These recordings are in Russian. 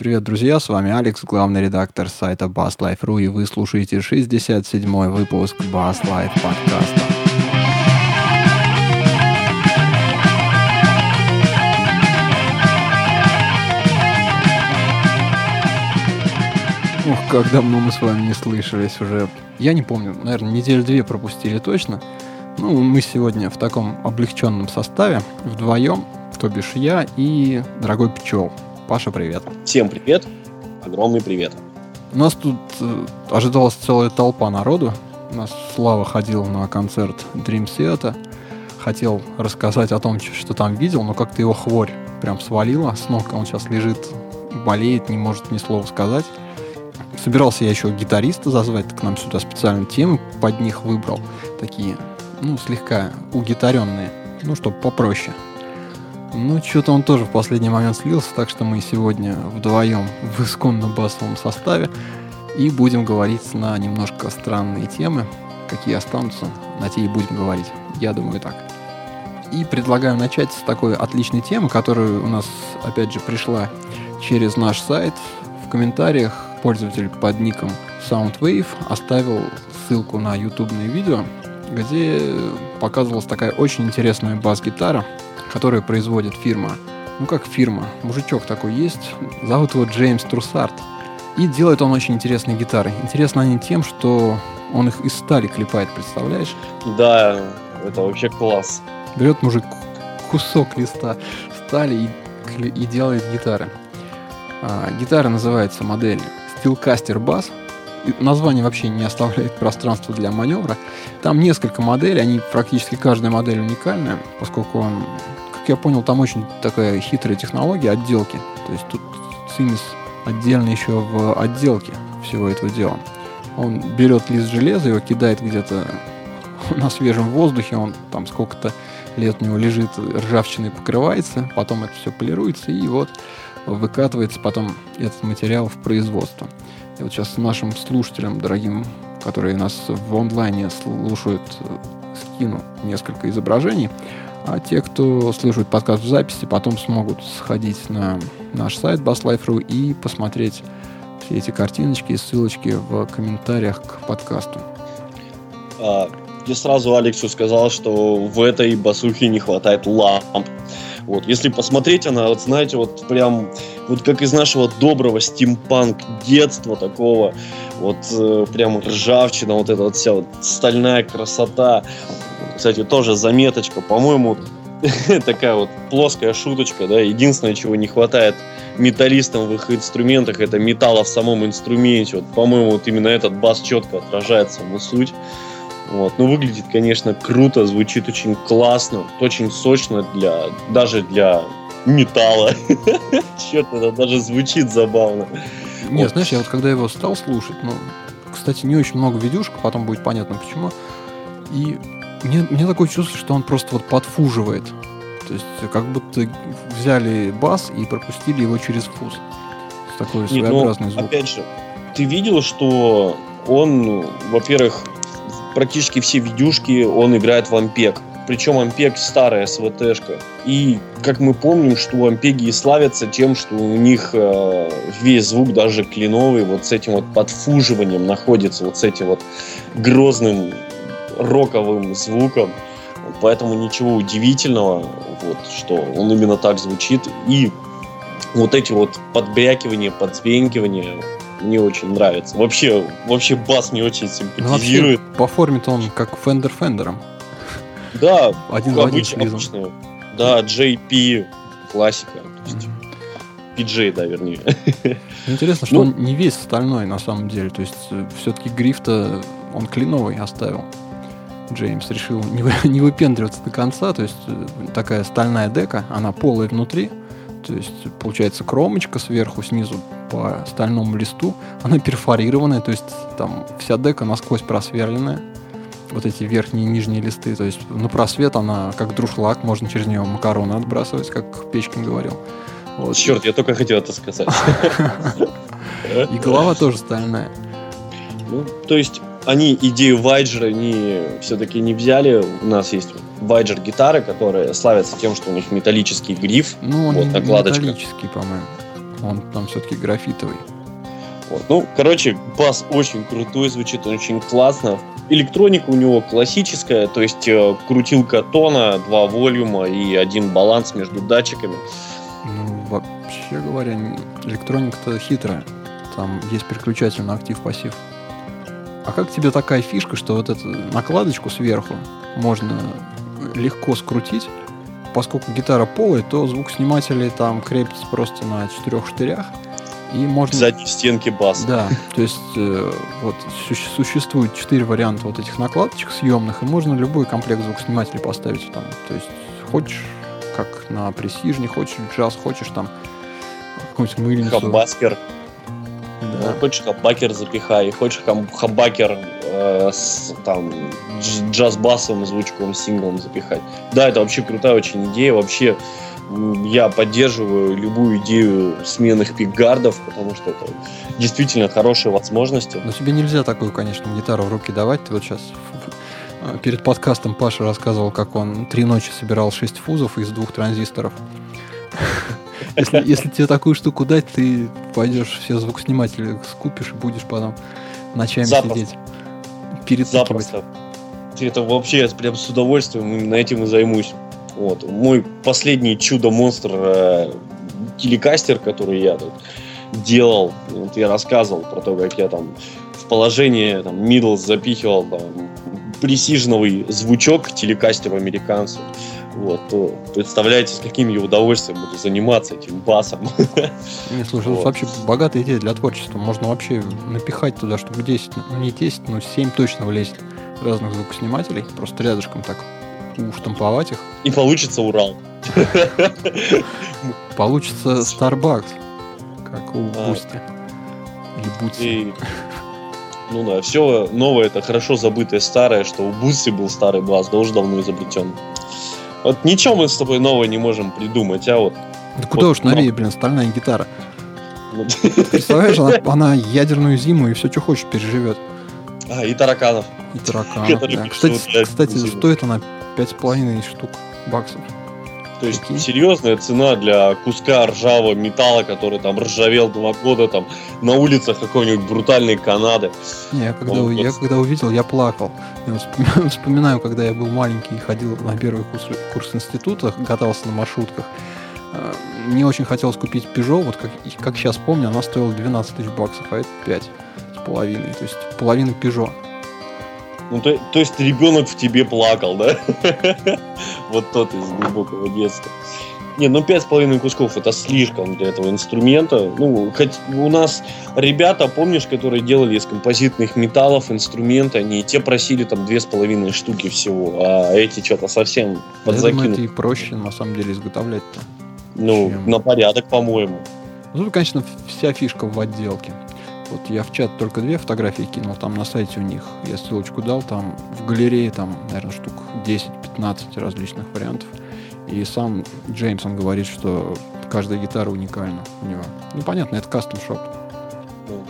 Привет, друзья, с вами Алекс, главный редактор сайта BassLife.ru, и вы слушаете 67-й выпуск Bass подкаста. Ух, как давно мы с вами не слышались уже. Я не помню, наверное, неделю две пропустили точно. Ну, мы сегодня в таком облегченном составе, вдвоем, то бишь я и дорогой Пчел. Паша, привет. Всем привет. Огромный привет. У нас тут э, ожидалась целая толпа народу. У нас Слава ходил на концерт Dream Theater. Хотел рассказать о том, что там видел, но как-то его хворь прям свалила с ног. Он сейчас лежит, болеет, не может ни слова сказать. Собирался я еще гитариста зазвать к нам сюда специально темы под них выбрал. Такие, ну, слегка угитаренные. Ну, чтобы попроще. Ну, что-то он тоже в последний момент слился, так что мы сегодня вдвоем в исконно-басовом составе и будем говорить на немножко странные темы. Какие останутся, на те и будем говорить. Я думаю так. И предлагаю начать с такой отличной темы, которая у нас, опять же, пришла через наш сайт. В комментариях пользователь под ником Soundwave оставил ссылку на ютубное видео, где показывалась такая очень интересная бас-гитара, которую производит фирма. Ну как фирма, мужичок такой есть, зовут его Джеймс Трусарт. И делает он очень интересные гитары. Интересно они тем, что он их из стали клепает, представляешь? Да, это вообще класс. Берет мужик кусок листа стали и, и делает гитары. А, гитара называется модель Steelcaster Bass. Название вообще не оставляет пространства для маневра. Там несколько моделей, они практически каждая модель уникальная, поскольку он я понял, там очень такая хитрая технология отделки. То есть тут Симис отдельно еще в отделке всего этого дела. Он берет лист железа, его кидает где-то на свежем воздухе, он там сколько-то лет у него лежит, ржавчиной покрывается, потом это все полируется, и вот выкатывается потом этот материал в производство. И вот сейчас нашим слушателям, дорогим, которые нас в онлайне слушают, скину несколько изображений. А те, кто слушает подкаст в записи, потом смогут сходить на наш сайт basslife.ru и посмотреть все эти картиночки и ссылочки в комментариях к подкасту. А, я сразу Алексу сказал, что в этой басухе не хватает ламп. Вот, если посмотреть, она, вот знаете, вот прям, вот как из нашего доброго стимпанк детства такого, вот э, прям ржавчина, вот эта вот вся вот стальная красота. Кстати, тоже заметочка, по-моему, такая вот плоская шуточка, да, единственное, чего не хватает металлистам в их инструментах, это металла в самом инструменте. Вот, по-моему, вот именно этот бас четко отражает саму суть. Вот. Ну, выглядит, конечно, круто, звучит очень классно, очень сочно для, даже для металла. Черт, это даже звучит забавно. Не, вот. знаешь, я вот когда его стал слушать, ну, кстати, не очень много видюшек, потом будет понятно почему. И мне, мне такое чувство, что он просто вот подфуживает. То есть как будто взяли бас и пропустили его через фуз. Такой Нет, своеобразный ну, звук. Опять же, ты видел, что он, во-первых, практически все видюшки он играет в ампег. Причем ампег старая СВТшка. И, как мы помним, что ампеги и славятся тем, что у них э, весь звук, даже кленовый, вот с этим вот подфуживанием находится, вот с этим вот грозным роковым звуком. Поэтому ничего удивительного, вот, что он именно так звучит. И вот эти вот подбрякивания, подзвенькивания мне очень нравятся. Вообще, вообще бас мне очень симпатизирует. Ну, вообще, по форме-то он как Fender Фендером. Да, один один обычно. Да, JP классика. То есть, PJ, да, вернее. Интересно, что ну, он не весь стальной на самом деле. То есть э, все-таки гриф-то он кленовый оставил. Джеймс решил не, не выпендриваться до конца, то есть э, такая стальная дека, она полая внутри, то есть получается кромочка сверху, снизу по стальному листу, она перфорированная, то есть там вся дека насквозь просверленная, вот эти верхние и нижние листы, то есть на просвет она как друшлаг, можно через нее макароны отбрасывать, как Печкин говорил. Вот. Черт, я только хотел это сказать. И голова тоже стальная. Ну, то есть они идею Вайджера не, все-таки не взяли. У нас есть Вайджер гитары, которые славятся тем, что у них металлический гриф. Ну, вот накладочка. металлический, по-моему. Он там все-таки графитовый. Вот. Ну, короче, бас очень крутой, звучит очень классно. Электроника у него классическая, то есть э, крутилка тона, два волюма и один баланс между датчиками. Ну, вообще говоря, электроника-то хитрая. Там есть переключатель на актив-пассив. А как тебе такая фишка, что вот эту накладочку сверху можно легко скрутить, поскольку гитара полая, то звукосниматели там крепятся просто на четырех штырях, и можно... Задней стенки бас. Да, то есть э, вот существует четыре варианта вот этих накладочек съемных, и можно любой комплект звукоснимателей поставить там. То есть хочешь как на пресижне, хочешь джаз, хочешь там какую-нибудь мыльницу. Хабаскер. Хочешь хабакер запихай, хочешь хабакер э, с там джаз-басовым звучковым синглом запихать. Да, это вообще крутая очень идея. Вообще я поддерживаю любую идею сменных пикгардов, потому что это действительно хорошие возможности. Но тебе нельзя такую, конечно, гитару в руки давать. Ты вот сейчас перед подкастом Паша рассказывал, как он три ночи собирал шесть фузов из двух транзисторов. Если, если тебе такую штуку дать, ты пойдешь все звукосниматели скупишь и будешь потом ночами Запросто. сидеть. Перетыкивать. Запросто. Это вообще прям с удовольствием именно этим и займусь. Вот. Мой последний чудо-монстр э, телекастер, который я тут делал, вот я рассказывал про то, как я там в положение там, middle запихивал там, пресижновый звучок телекастеру американцу. Вот, то представляете, с каким я удовольствием буду заниматься этим басом. Не, слушай, вот. вообще богатая идея для творчества. Можно вообще напихать туда, чтобы 10, ну не 10, но 7 точно влезть разных звукоснимателей. Просто рядышком так уштамповать их. И получится Урал. Получится Star Bass, как у Бусти. Или Бутси. Ну да, все новое это хорошо забытое старое, что у Бусти был star bass, да уже давно изобретен. Вот ничего мы с тобой новое не можем придумать, а вот... Да куда вот, уж новее, блин, стальная гитара. Представляешь, она, она ядерную зиму и все, что хочешь, переживет. А, и тараканов. И тараканов, да. Кстати, кстати стоит она пять с половиной штук баксов. То есть Прикинь. серьезная цена для куска ржавого металла, который там ржавел два года там на улицах какой-нибудь брутальной Канады. Не, я когда, вот, я когда увидел, я плакал. Я вспоминаю, когда я был маленький и ходил на первый курс, курс института, катался на маршрутках. Э, мне очень хотелось купить Peugeot, вот как, как сейчас помню, она стоила 12 тысяч баксов, а это 5 с половиной. То есть половина Peugeot. Ну, то, то есть ребенок в тебе плакал, да? вот тот из глубокого детства. Не, ну пять с половиной кусков это слишком для этого инструмента. Ну, хоть у нас ребята, помнишь, которые делали из композитных металлов инструменты, они те просили там две с половиной штуки всего, а эти что-то совсем подзакинут. Я думаю, это и проще на самом деле изготовлять-то. Ну, чем... на порядок, по-моему. Ну, конечно, вся фишка в отделке. Вот я в чат только две фотографии кинул, там на сайте у них, я ссылочку дал, там в галерее там, наверное, штук 10-15 различных вариантов. И сам Джеймс, он говорит, что каждая гитара уникальна у него. Ну, понятно, это кастом шоп. Ну,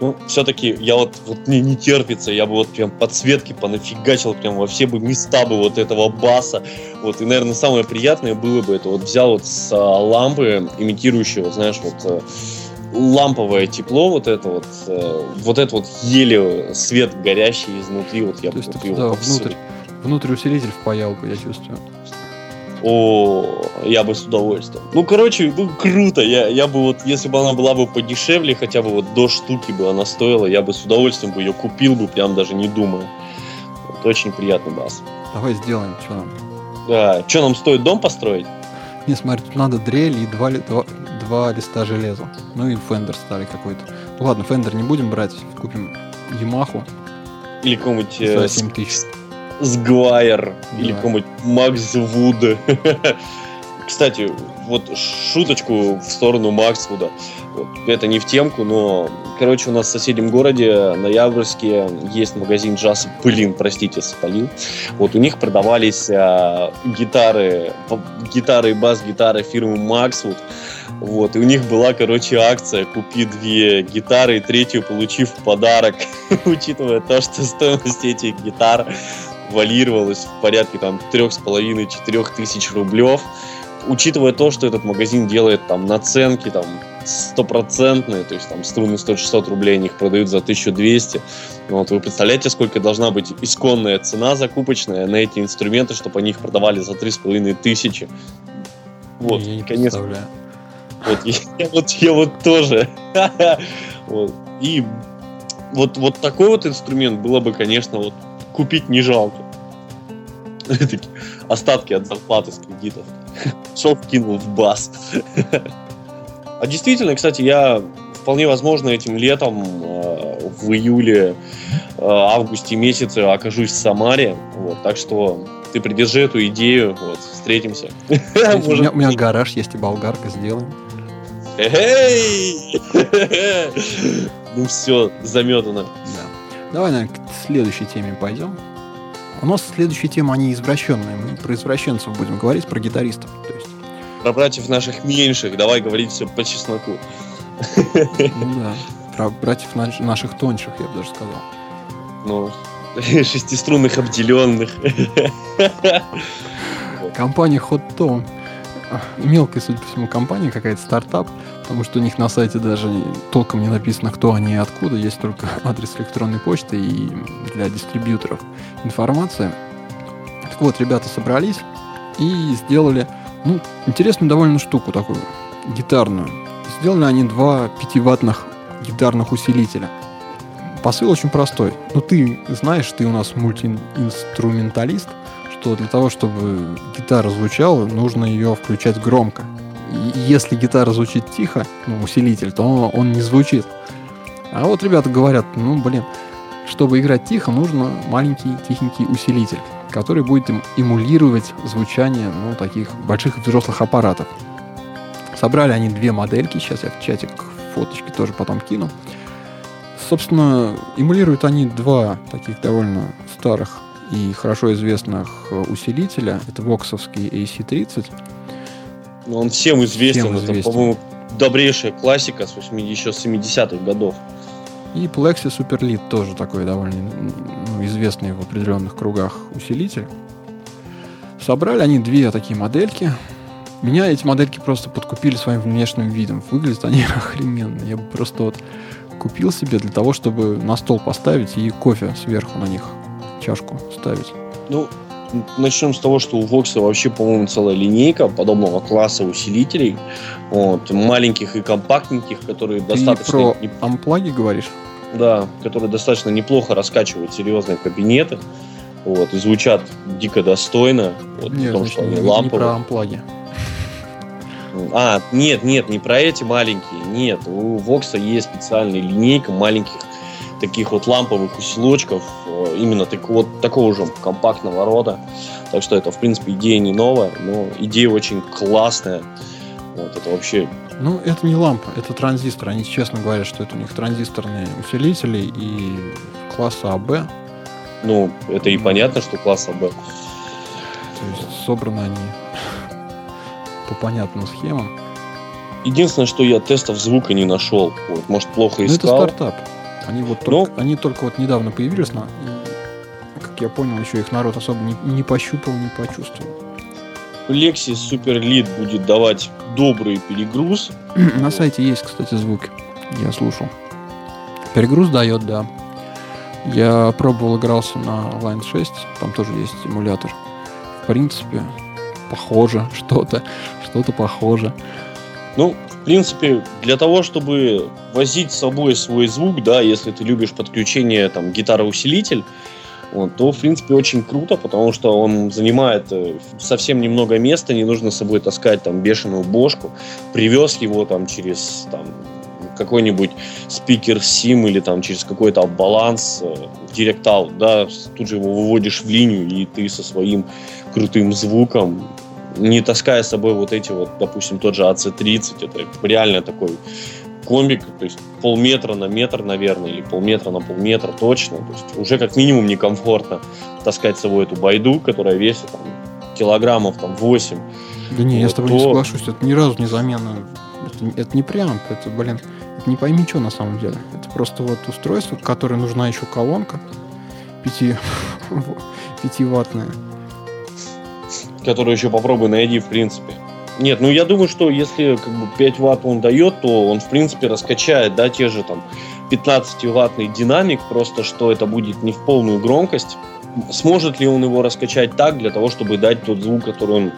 ну все-таки я вот, вот мне не терпится, я бы вот прям подсветки понафигачил прям во все бы места бы вот этого баса. Вот, и, наверное, самое приятное было бы это вот взял вот с а, лампы, имитирующего, знаешь, вот а, ламповое тепло, вот это вот, э, вот это вот еле свет горящий изнутри, вот я То есть ты туда внутрь, внутрь усилитель впаял бы, я чувствую. О, я бы с удовольствием. Ну, короче, ну, круто. Я, я бы вот, если бы она была бы подешевле, хотя бы вот до штуки бы она стоила, я бы с удовольствием бы ее купил бы, прям даже не думая. Вот, очень приятный бас. Давай сделаем, что нам? Да, что нам стоит дом построить? Не, смотри, тут надо дрель и два, два, два листа железа. Ну и Fender старый какой-то. Ну ладно, Fender не будем брать, купим Ямаху. Или какой-нибудь... За 7 э, тысяч. Сгвайер. Да. Или какой-нибудь Макс Вуд. Кстати, вот шуточку в сторону Максвуда. Вот, это не в темку, но, короче, у нас в соседнем городе, Ноябрьске, есть магазин джаз, блин, простите, спалил. Вот у них продавались а, гитары, гитары и бас-гитары фирмы Maxwood. Вот, и у них была, короче, акция «Купи две гитары и третью получив в подарок», учитывая то, что стоимость этих гитар валировалась в порядке там трех с половиной четырех тысяч рублев, учитывая то, что этот магазин делает там наценки там стопроцентные, то есть там струны 100-600 рублей, они их продают за 1200. Вот, вы представляете, сколько должна быть исконная цена закупочная на эти инструменты, чтобы они их продавали за 3500? Вот, Я не конечно. Вот, я, вот, я вот тоже. Вот. И вот, вот такой вот инструмент было бы, конечно, вот купить не жалко. Остатки от зарплаты с кредитов. Шел, вкинул в бас. А действительно, кстати, я вполне возможно этим летом э, в июле, э, августе месяце окажусь в Самаре. Вот, так что ты придержи эту идею, вот, встретимся. У меня, у меня гараж есть и болгарка, сделаем. Эй! Ну все, заметано. Да. Давай, наверное, к следующей теме пойдем. У нас следующая тема, они извращенные. Мы про извращенцев будем говорить, про гитаристов. То есть, Про братьев наших меньших, давай говорить все по чесноку. ну да, про братьев наш- наших тоньших, я бы даже сказал. Ну, шестиструнных обделенных. Компания Hot Tone. Мелкая, судя по всему, компания, какая-то стартап, потому что у них на сайте даже толком не написано, кто они и откуда, есть только адрес электронной почты и для дистрибьюторов информация. Так вот, ребята собрались и сделали, ну, интересную довольно штуку такую, гитарную. Сделали они два 5-ваттных гитарных усилителя. Посыл очень простой. Ну, ты знаешь, ты у нас мультиинструменталист, что для того, чтобы гитара звучала, нужно ее включать громко. И если гитара звучит тихо, ну, усилитель, то он не звучит. А вот ребята говорят, ну, блин, чтобы играть тихо, нужно маленький тихенький усилитель, который будет им эмулировать звучание, ну, таких больших взрослых аппаратов. Собрали они две модельки, сейчас я в чатик фоточки тоже потом кину. Собственно, эмулируют они два таких довольно старых и хорошо известных э, усилителя. Это воксовский AC-30. Ну, Он всем известен, Всем это, известен. по-моему, добрейшая классика с 80, еще с 70-х годов. И Plexi Super Lead тоже такой довольно ну, известный в определенных кругах усилитель. Собрали они две такие модельки. Меня эти модельки просто подкупили своим внешним видом. Выглядят они охрененно. Я бы просто вот купил себе для того, чтобы на стол поставить и кофе сверху на них чашку ставить. Ну, начнем с того, что у Вокса вообще, по-моему, целая линейка подобного класса усилителей. Вот, маленьких и компактненьких, которые Ты достаточно... про не- амплаги говоришь? Да, которые достаточно неплохо раскачивают серьезные кабинеты. Вот, и звучат дико достойно. Вот, Нет, потому значит, что они не, не ламповые. про амплаги. А, нет, нет, не про эти маленькие. Нет, у Вокса есть специальная линейка маленьких таких вот ламповых усилочков, э, именно так, вот такого же компактного рода. Так что это, в принципе, идея не новая, но идея очень классная. Вот, это вообще... Ну, это не лампа, это транзистор. Они честно говорят, что это у них транзисторные усилители и класса АБ. Ну, это и понятно, что класс АБ. То есть собраны они по понятным схемам. Единственное, что я тестов звука не нашел. Вот, может, плохо Но Ну, это искал. стартап. Они вот только, они только вот недавно появились, на, и, как я понял, еще их народ особо не, не пощупал, не почувствовал. Lexi Super Lead будет давать добрый перегруз. На сайте есть, кстати, звуки. Я слушал. Перегруз дает, да. Я пробовал, игрался на Line 6, там тоже есть эмулятор. В принципе, похоже, что-то, что-то похоже. Ну, в принципе, для того, чтобы возить с собой свой звук, да, если ты любишь подключение там гитара-усилитель, вот, то, в принципе, очень круто, потому что он занимает э, совсем немного места, не нужно с собой таскать там бешеную бошку. Привез его там через там, какой-нибудь спикер сим или там через какой-то баланс, э, Out, да, тут же его выводишь в линию, и ты со своим крутым звуком не таская с собой вот эти вот, допустим, тот же AC-30, это реально такой комбик, то есть полметра на метр, наверное, или полметра на полметра точно, то есть уже как минимум некомфортно таскать с собой эту байду, которая весит там, килограммов там 8. Да не, я Вот с тобой не то- соглашусь, это ни разу не замена. Это, это не прям, это, блин, это не пойми что на самом деле. Это просто вот устройство, к которой нужна еще колонка пяти, пятиваттная. Которую еще попробуй найди, в принципе. Нет, ну я думаю, что если как бы 5 ватт он дает, то он в принципе раскачает, да, те же там 15-ваттный динамик, просто что это будет не в полную громкость. Сможет ли он его раскачать так для того, чтобы дать тот звук, который он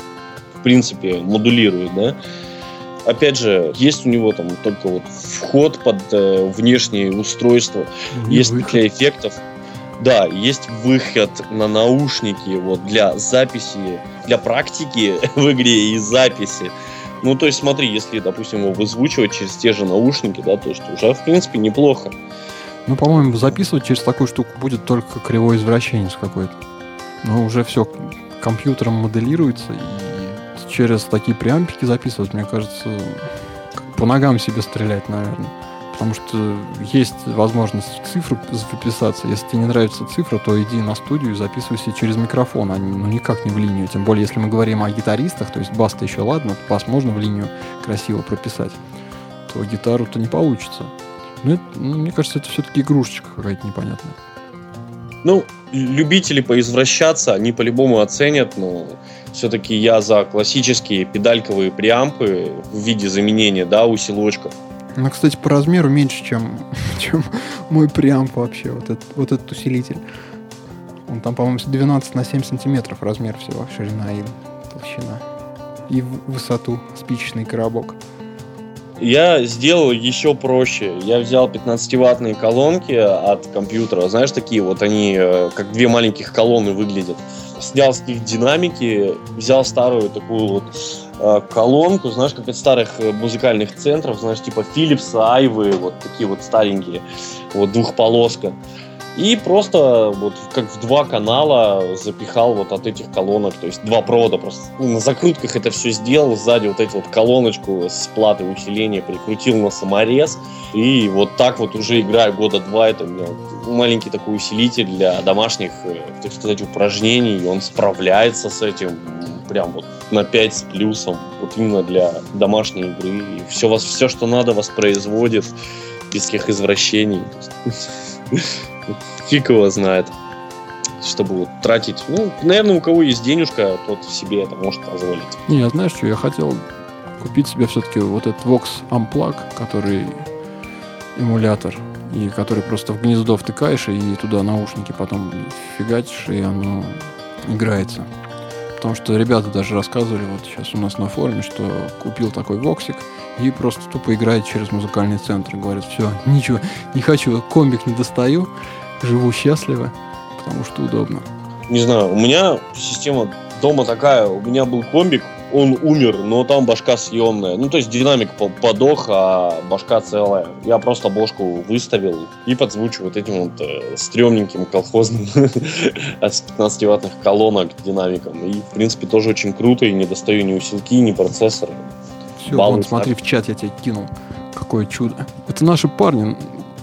в принципе модулирует, да? Опять же, есть у него там только вот вход под э, внешние устройства, не есть выход. для эффектов. Да, есть выход на наушники вот для записи, для практики в игре и записи. Ну, то есть, смотри, если, допустим, его вызвучивать через те же наушники, да, то есть уже, в принципе, неплохо. Ну, по-моему, записывать через такую штуку будет только кривой извращенец какой-то. Ну, уже все компьютером моделируется, и через такие преампики записывать, мне кажется, по ногам себе стрелять, наверное потому что есть возможность цифру записаться. Если тебе не нравится цифра, то иди на студию и записывайся через микрофон, а ну никак не в линию. Тем более, если мы говорим о гитаристах, то есть бас-то еще ладно, бас можно в линию красиво прописать, то гитару-то не получится. Ну, это, ну, мне кажется, это все-таки игрушечка какая-то непонятная. Ну, любители поизвращаться, они по-любому оценят, но все-таки я за классические педальковые преампы в виде заменения, да, усилочков. Она, кстати, по размеру меньше, чем, чем мой преамп вообще, вот этот, вот этот усилитель. Он там, по-моему, 12 на 7 сантиметров размер всего, ширина и толщина. И в высоту спичечный коробок. Я сделал еще проще. Я взял 15-ваттные колонки от компьютера. Знаешь, такие вот они, э, как две маленьких колонны выглядят. Снял с них динамики, взял старую такую вот колонку, знаешь, как из старых э, музыкальных центров, знаешь, типа Philips, Айвы, вот такие вот старенькие, вот двухполоска. И просто вот как в два канала запихал вот от этих колонок, то есть два провода просто. На закрутках это все сделал, сзади вот эти вот колоночку с платой усиления прикрутил на саморез. И вот так вот уже играю года два. Это у меня маленький такой усилитель для домашних, э, так сказать, упражнений. И он справляется с этим прям вот на 5 с плюсом, вот именно для домашней игры. И все, вас, все что надо, воспроизводит без всех извращений. Фиг его знает чтобы вот тратить. Ну, наверное, у кого есть денежка, тот себе это может позволить. Не, я знаешь, что я хотел купить себе все-таки вот этот Vox Unplug, который эмулятор, и который просто в гнездо втыкаешь, и туда наушники потом фигачишь, и оно играется. Потому что ребята даже рассказывали, вот сейчас у нас на форуме, что купил такой воксик и просто тупо играет через музыкальный центр. Говорит, все, ничего, не хочу, комбик не достаю, живу счастливо, потому что удобно. Не знаю, у меня система дома такая, у меня был комбик, он умер, но там башка съемная. Ну, то есть динамик подох, а башка целая. Я просто бошку выставил и подзвучу вот этим вот э, стрёмненьким колхозным от 15-ваттных колонок динамиком. И, в принципе, тоже очень круто, и не достаю ни усилки, ни процессора. Все, вон, смотри, в чат я тебе кинул. Какое чудо. Это наши парни.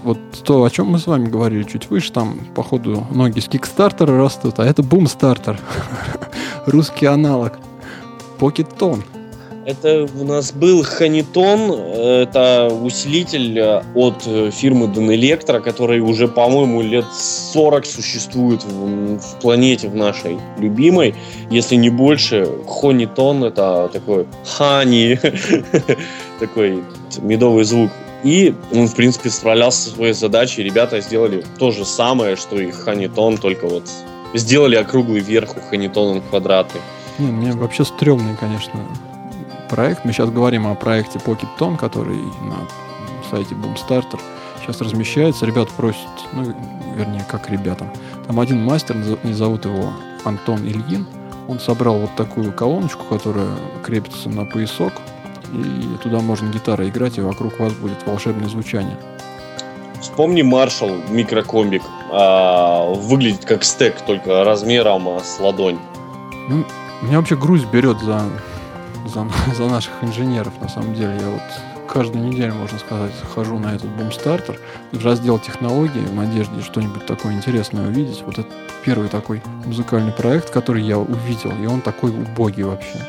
Вот то, о чем мы с вами говорили чуть выше, там, походу, ноги с кикстартера растут, а это бумстартер. Русский аналог. Pocket Это у нас был Ханитон, это усилитель э, от э, фирмы Данэлектро, который уже, по-моему, лет 40 существует в, в планете в нашей любимой, если не больше. Хонитон это такой хани, такой медовый звук. И он, в принципе, справлялся со своей задачей. Ребята сделали то же самое, что и Ханитон, только вот сделали округлый верх, у Ханитон квадратный. Не, мне вообще стрёмный, конечно, проект. Мы сейчас говорим о проекте Pocket Tone, который на сайте Boomstarter сейчас размещается. Ребята просят, ну, вернее, как ребятам. Там один мастер, не зовут его Антон Ильин. Он собрал вот такую колоночку, которая крепится на поясок. И туда можно гитара играть, и вокруг вас будет волшебное звучание. Вспомни Маршал микрокомбик. А, выглядит как стек, только размером с ладонь. Ну, меня вообще грусть берет за, за, за наших инженеров, на самом деле. Я вот каждую неделю, можно сказать, хожу на этот бумстартер в раздел технологий в надежде что-нибудь такое интересное увидеть. Вот это первый такой музыкальный проект, который я увидел, и он такой убогий вообще.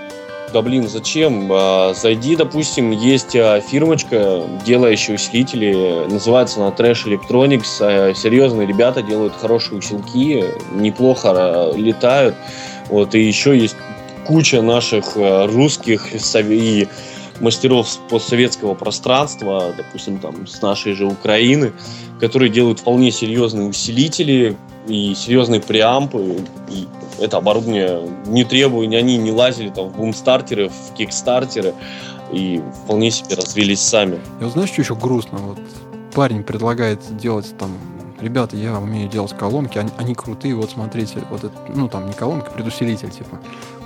Да блин, зачем? А, зайди, допустим, есть а, фирмочка, делающая усилители, называется она Trash Electronics. А, серьезные ребята делают хорошие усилки, неплохо летают. Вот, и еще есть куча наших русских и мастеров постсоветского пространства, допустим, там, с нашей же Украины, которые делают вполне серьезные усилители и серьезные преампы, и это оборудование не требует, они не лазили там в бумстартеры, в кикстартеры, и вполне себе развились сами. Я знаешь, что еще грустно? Вот парень предлагает делать там ребята, я умею делать колонки, они, они крутые, вот смотрите, вот это, ну там не колонка, предусилитель, типа,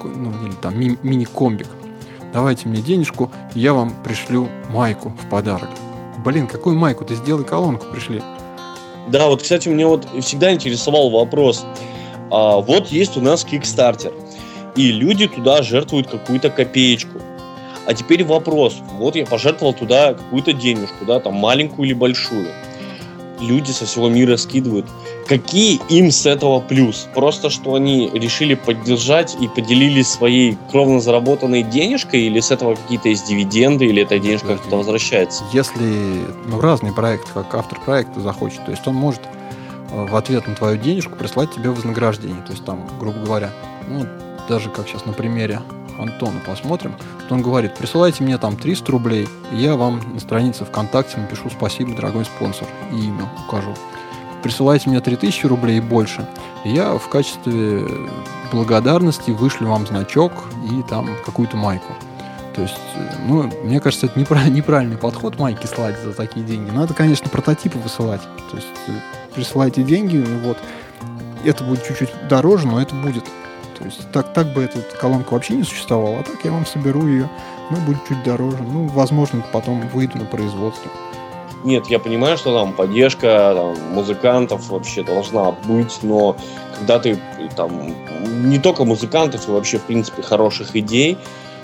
ну или там ми- мини-комбик. Давайте мне денежку, я вам пришлю майку в подарок. Блин, какую майку? Ты сделай колонку, пришли. Да, вот, кстати, меня вот всегда интересовал вопрос. А, вот есть у нас Kickstarter, и люди туда жертвуют какую-то копеечку. А теперь вопрос. Вот я пожертвовал туда какую-то денежку, да, там маленькую или большую люди со всего мира скидывают. Какие им с этого плюс? Просто, что они решили поддержать и поделились своей кровно заработанной денежкой, или с этого какие-то есть дивиденды, или эта денежка как-то возвращается? Если ну, разный проект, как автор проекта захочет, то есть он может в ответ на твою денежку прислать тебе вознаграждение. То есть там, грубо говоря, ну, даже как сейчас на примере Антона посмотрим, то он говорит, присылайте мне там 300 рублей, и я вам на странице ВКонтакте напишу спасибо, дорогой спонсор, и имя укажу. Присылайте мне 3000 рублей и больше, и я в качестве благодарности вышлю вам значок и там какую-то майку. То есть, ну, мне кажется, это неправильный подход майки слать за такие деньги. Надо, конечно, прототипы высылать. То есть, присылайте деньги, ну вот, это будет чуть-чуть дороже, но это будет. То есть так, так бы эта колонка вообще не существовала, а так я вам соберу ее, ну, будет чуть дороже. Ну, возможно, потом выйду на производство. Нет, я понимаю, что там поддержка там, музыкантов вообще должна быть, но когда ты там не только музыкантов, и вообще, в принципе, хороших идей,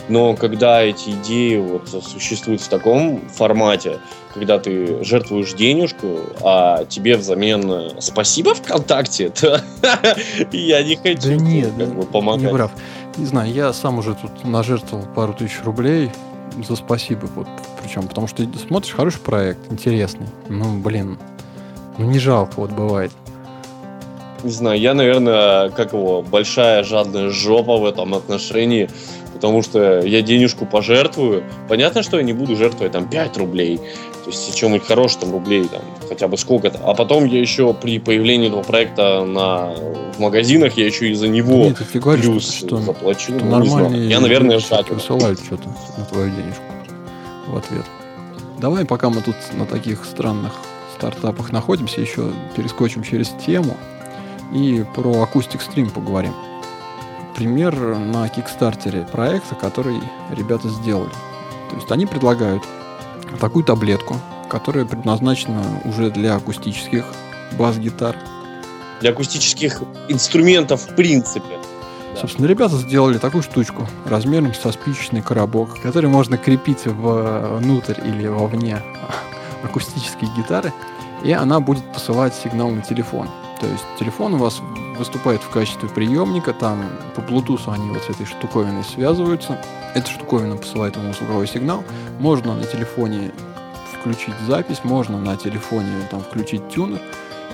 но когда эти идеи вот существуют в таком формате, когда ты жертвуешь денежку, а тебе взамен э, спасибо ВКонтакте, то я не хочу да нет, как бы, помогать. Не прав. Не знаю, я сам уже тут нажертвовал пару тысяч рублей за спасибо. Вот, причем, потому что смотришь, хороший проект, интересный. Ну, блин, ну не жалко, вот бывает. Не знаю, я, наверное, как его, большая жадная жопа в этом отношении потому что я денежку пожертвую. Понятно, что я не буду жертвовать там 5 рублей, то есть чем-нибудь хороших там рублей, там, хотя бы сколько-то. А потом я еще при появлении этого проекта на, в магазинах, я еще и за него Нет, ты говоришь, плюс что, заплачу. Что ну, нормальные я, наверное, жаден. Высылают что-то на твою денежку в ответ. Давай, пока мы тут на таких странных стартапах находимся, еще перескочим через тему и про акустик стрим поговорим пример на Кикстартере проекта, который ребята сделали. То есть они предлагают такую таблетку, которая предназначена уже для акустических бас-гитар. Для акустических инструментов в принципе. Собственно, ребята сделали такую штучку размером со спичечный коробок, который можно крепить внутрь или вовне акустической гитары, и она будет посылать сигнал на телефон. То есть телефон у вас выступает в качестве приемника, там по Bluetooth они вот с этой штуковиной связываются. Эта штуковина посылает ему звуковой сигнал. Можно на телефоне включить запись, можно на телефоне там включить тюнер,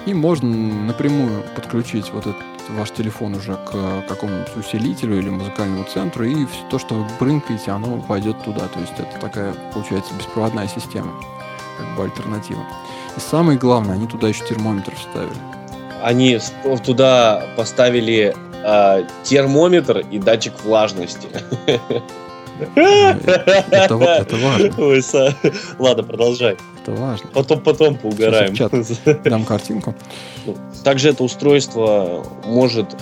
и можно напрямую подключить вот этот ваш телефон уже к какому-нибудь усилителю или музыкальному центру, и то, что вы брынкаете, оно пойдет туда. То есть это такая, получается, беспроводная система, как бы альтернатива. И самое главное, они туда еще термометр вставили они туда поставили э, термометр и датчик влажности. Это, это важно. Ой, Са... Ладно, продолжай. Это важно. Потом, потом поугараем. Дам картинку. Ну, также это устройство может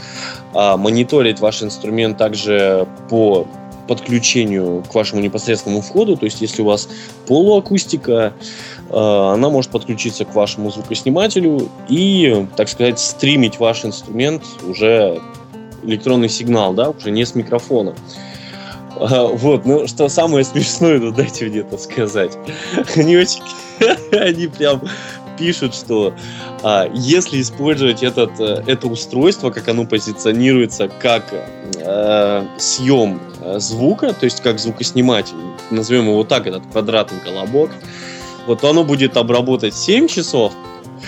а, мониторить ваш инструмент также по подключению к вашему непосредственному входу. То есть, если у вас полуакустика, она может подключиться к вашему звукоснимателю и, так сказать, стримить ваш инструмент уже электронный сигнал, да, уже не с микрофона. Э, вот, ну что самое смешное, ну дайте мне это сказать. Они очень, они прям пишут, что а, если использовать этот, э, это устройство, как оно позиционируется, как э, съем звука, то есть как звукосниматель, назовем его так, этот квадратный колобок, вот оно будет обработать 7 часов,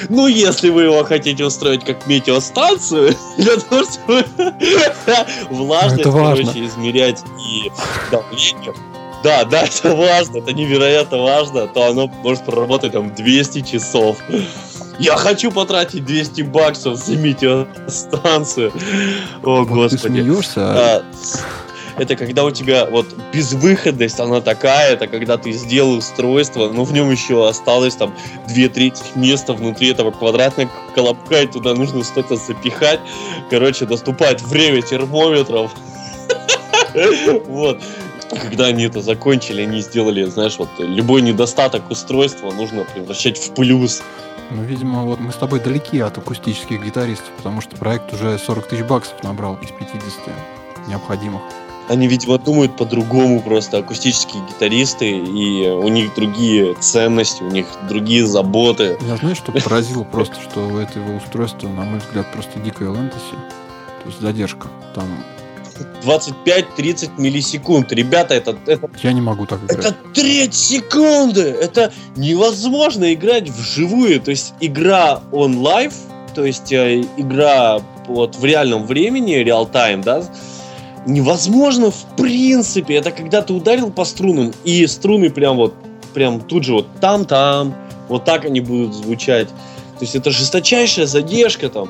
Ну, если вы его хотите устроить как метеостанцию, для того, чтобы влажность, короче, измерять и давление, да, да, это важно, это невероятно важно, то оно может проработать там 200 часов. Я хочу потратить 200 баксов за метеостанцию. О, вот господи. Ты смеешься, а... Это когда у тебя вот безвыходность, она такая, это когда ты сделал устройство, но в нем еще осталось там две трети места внутри этого квадратного колобка, и туда нужно что-то запихать. Короче, наступает время термометров. Вот когда они это закончили, они сделали, знаешь, вот любой недостаток устройства нужно превращать в плюс. Ну, видимо, вот мы с тобой далеки от акустических гитаристов, потому что проект уже 40 тысяч баксов набрал из 50 необходимых. Они, видимо, думают по-другому просто, акустические гитаристы, и у них другие ценности, у них другие заботы. Я знаю, что поразило просто, что у этого устройства, на мой взгляд, просто дикая лентоси, то есть задержка. Там 25-30 миллисекунд. Ребята, это, это... Я не могу так играть. Это треть секунды! Это невозможно играть вживую. То есть игра on live, то есть э, игра вот в реальном времени, реал-тайм, да, невозможно в принципе. Это когда ты ударил по струнам, и струны прям вот, прям тут же вот там-там, вот так они будут звучать. То есть это жесточайшая задержка там.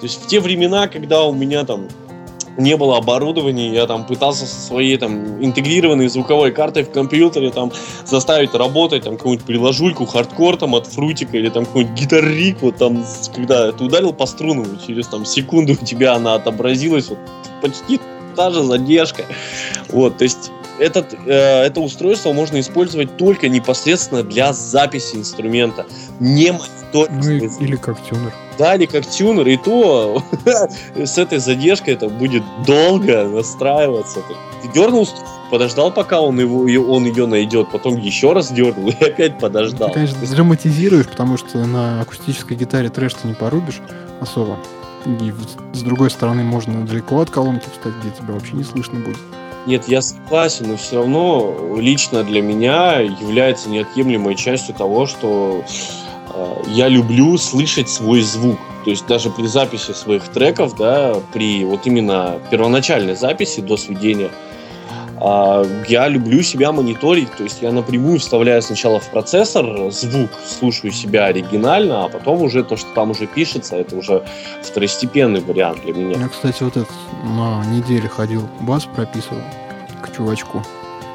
То есть в те времена, когда у меня там не было оборудования, я там пытался со своей там интегрированной звуковой картой в компьютере там заставить работать там какую-нибудь приложульку, хардкор там от фрутика или там какой-нибудь гитаррик, вот там, когда ты ударил по струнам, через там секунду у тебя она отобразилась, вот почти та же задержка. Вот, то есть этот, э, это устройство можно использовать только непосредственно для записи инструмента, не монитор. Ну, или как тюнер. Да, или как тюнер, и то с этой задержкой это будет долго настраиваться. Ты дернул подождал, пока он его он ее найдет, потом еще раз дернул и опять подождал. Ты, конечно, драматизируешь, потому что на акустической гитаре трэш ты не порубишь особо. И с другой стороны можно далеко от колонки встать, где тебя вообще не слышно будет. Нет, я согласен, но все равно лично для меня является неотъемлемой частью того, что э, я люблю слышать свой звук. То есть даже при записи своих треков, да, при вот именно первоначальной записи до сведения, я люблю себя мониторить, то есть я напрямую вставляю сначала в процессор звук, слушаю себя оригинально, а потом уже то, что там уже пишется, это уже второстепенный вариант для меня. Я, кстати, вот это на неделе ходил, бас прописывал к чувачку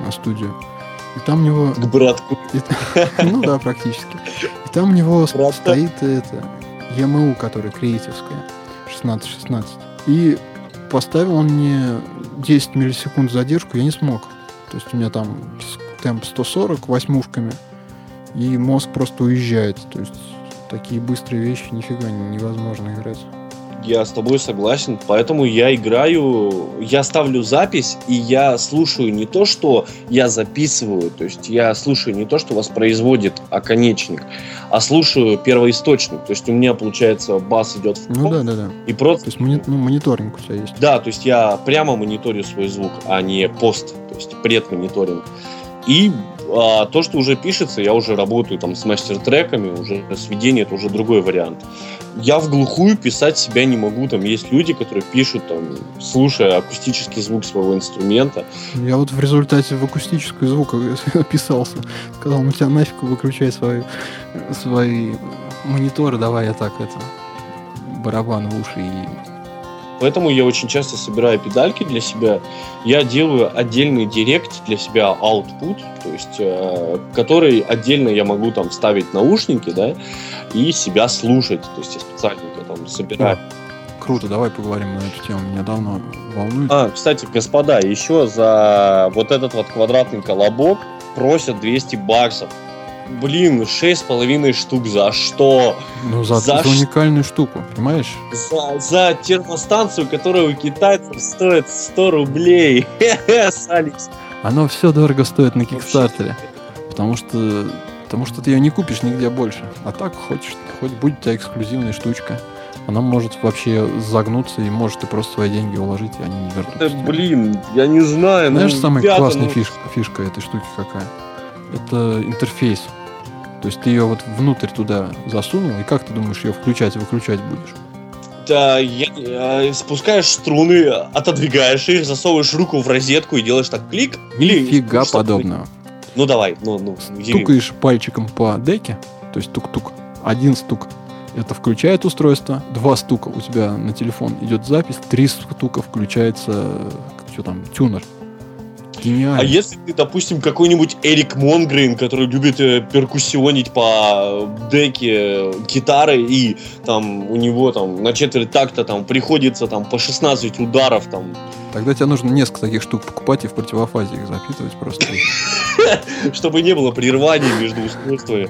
на студию. И там у него... К братку. Ну да, практически. И там у него стоит это EMU, которая креативская, 16-16. И поставил он мне 10 миллисекунд задержку, я не смог. То есть у меня там темп 140 восьмушками, и мозг просто уезжает. То есть такие быстрые вещи нифига невозможно играть. Я с тобой согласен, поэтому я играю, я ставлю запись, и я слушаю не то, что я записываю, то есть я слушаю не то, что воспроизводит оконечник, а слушаю первоисточник. То есть у меня, получается, бас идет в Ну да, да, да. И просто... То есть мони... ну, мониторинг у тебя есть. Да, то есть я прямо мониторю свой звук, а не пост, то есть предмониторинг. И а то, что уже пишется, я уже работаю там с мастер-треками, уже сведение это уже другой вариант. Я в глухую писать себя не могу, там есть люди, которые пишут, там, слушая акустический звук своего инструмента. Я вот в результате в акустический звук писался. Сказал, ну тебя нафиг выключай свои, свои мониторы, давай я так это барабан в уши и Поэтому я очень часто собираю педальки для себя. Я делаю отдельный директ для себя output, то есть э, который отдельно я могу там ставить наушники, да, и себя слушать. То есть я специально там собираю. Да. Круто, давай поговорим на эту тему. Меня давно волнует. А, кстати, господа, еще за вот этот вот квадратный колобок просят 200 баксов блин, шесть с половиной штук за что? Ну, за, за, за уникальную штуку, понимаешь? За, за термостанцию, которая у китайцев стоит 100 рублей. Алекс. Оно все дорого стоит на Кикстартере. Потому что, потому что ты ее не купишь нигде больше. А так хочешь, хоть будет у тебя эксклюзивная штучка. Она может вообще загнуться и может ты просто свои деньги уложить, и они не вернутся. Да, блин, я не знаю. Знаешь, ну, самая классная ну... фишка, фишка этой штуки какая? Это интерфейс То есть ты ее вот внутрь туда засунул, и как ты думаешь, ее включать и выключать будешь? Да, я, э, спускаешь струны, отодвигаешь их, засовываешь руку в розетку и делаешь так клик. Или что-то- подобного. Ну давай, ну, ну. Стукаешь пальчиком по деке, то есть тук-тук, один стук. Это включает устройство, два стука у тебя на телефон идет запись, три стука включается, что там, тюнер. Гениально. А если ты, допустим, какой-нибудь Эрик Монгрейн, который любит э, перкуссионить по деке гитары, и там у него там на четверть такта там приходится там по 16 ударов там, Тогда тебе нужно несколько таких штук покупать и в противофазе их запитывать просто. чтобы не было прерываний между устройствами.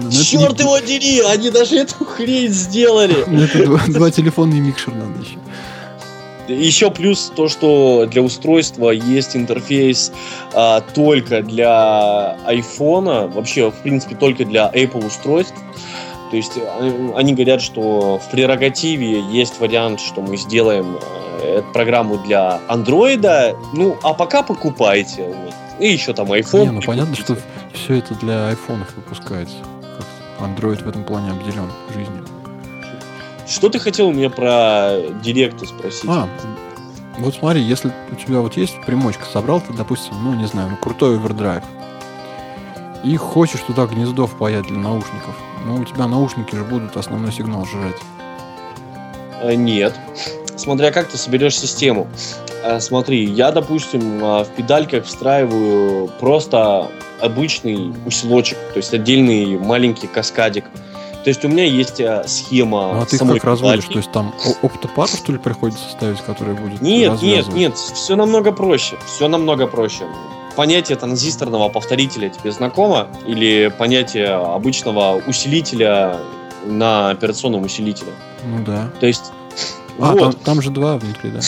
Ну, это Черт его дери, они даже эту хрень сделали. Ну, два, и микшер надо еще. Еще плюс то, что для устройства есть интерфейс а, только для айфона, вообще, в принципе, только для Apple устройств. То есть э, они говорят, что в прерогативе есть вариант, что мы сделаем э, эту программу для андроида. Ну, а пока покупайте. Вот. И еще там iPhone. Не, ну понятно, что все это для айфонов выпускается. Android в этом плане обделен жизнью. Что ты хотел меня про директы спросить? А, вот смотри, если у тебя вот есть примочка, собрал ты, допустим, ну, не знаю, ну, крутой овердрайв, и хочешь туда гнездо впаять для наушников, но у тебя наушники же будут основной сигнал жрать. Э, Нет. Смотря как ты соберешь систему. Э, Смотри, я, допустим, э, в педальках встраиваю просто обычный усилочек, то есть отдельный маленький каскадик. То есть у меня есть э, схема Ну, а ты самой как разводишь? То есть там оптопару, что ли, приходится ставить, которая будет Нет, нет, нет, все намного проще. Все намного проще. Понятие транзисторного повторителя тебе знакомо? Или понятие обычного усилителя на операционном усилителе? Ну да. То есть... А, вот. там, там же два внутри, да?